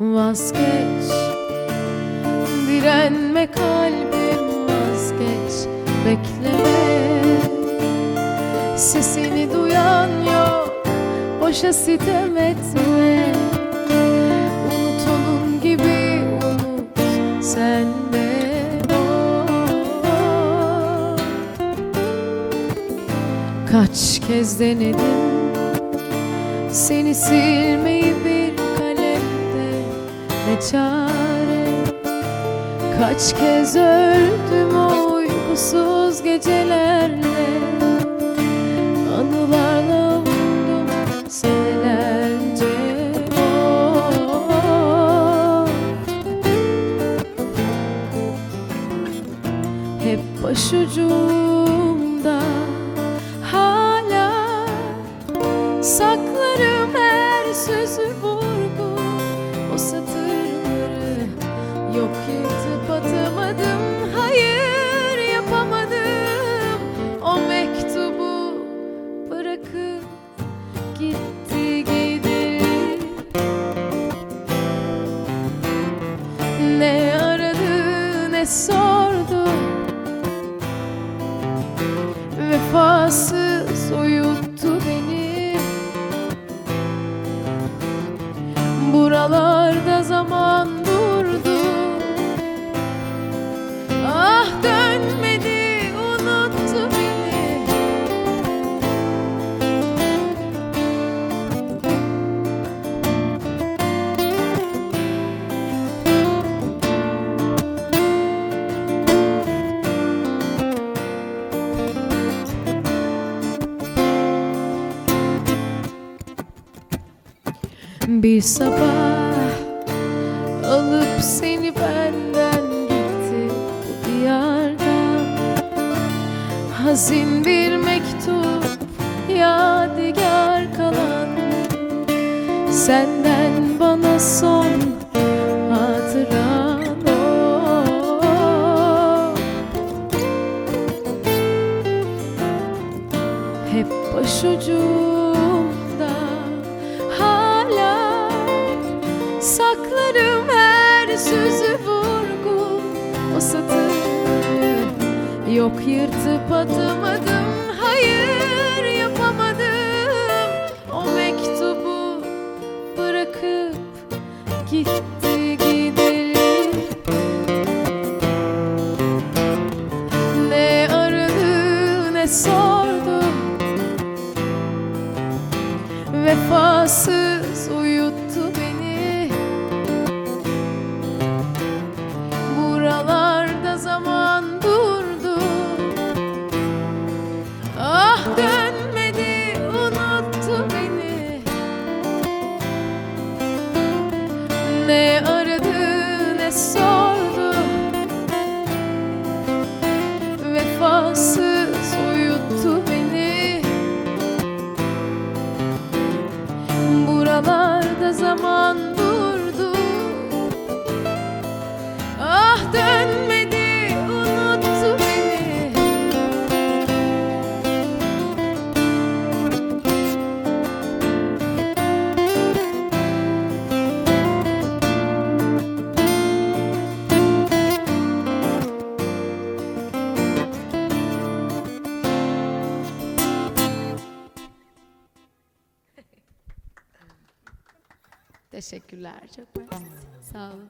Vazgeç. Direnme kalbim vazgeç. Bekleme Sesini duyan yok. Boşa sitem etme. Unut onun gibi unut sen de. Kaç kez denedim Seni silmeyi bir kalemde. Ne çare? Kaç kez öldüm uykusuz gecelerle başucumda. Hala Saklarım her sözü vurgu. O satırları yok yırtıp atamadım. Hayır yapamadım. O mektubu bırakıp gitti gideri Ne aradı ne sordu Bir sabah alıp seni benden gitti bu diyardan Hazin bir mektup yadigar kalan. Senden bana son hatıran o. Hep başucumda yok yırtıp atamadım Hayır yapamadım. O mektubu bırakıp gitti gideri Ne aradı ne sordu? Vefasız uyuttu Vefasız Teşekkürler çok mersi. Sağ olun.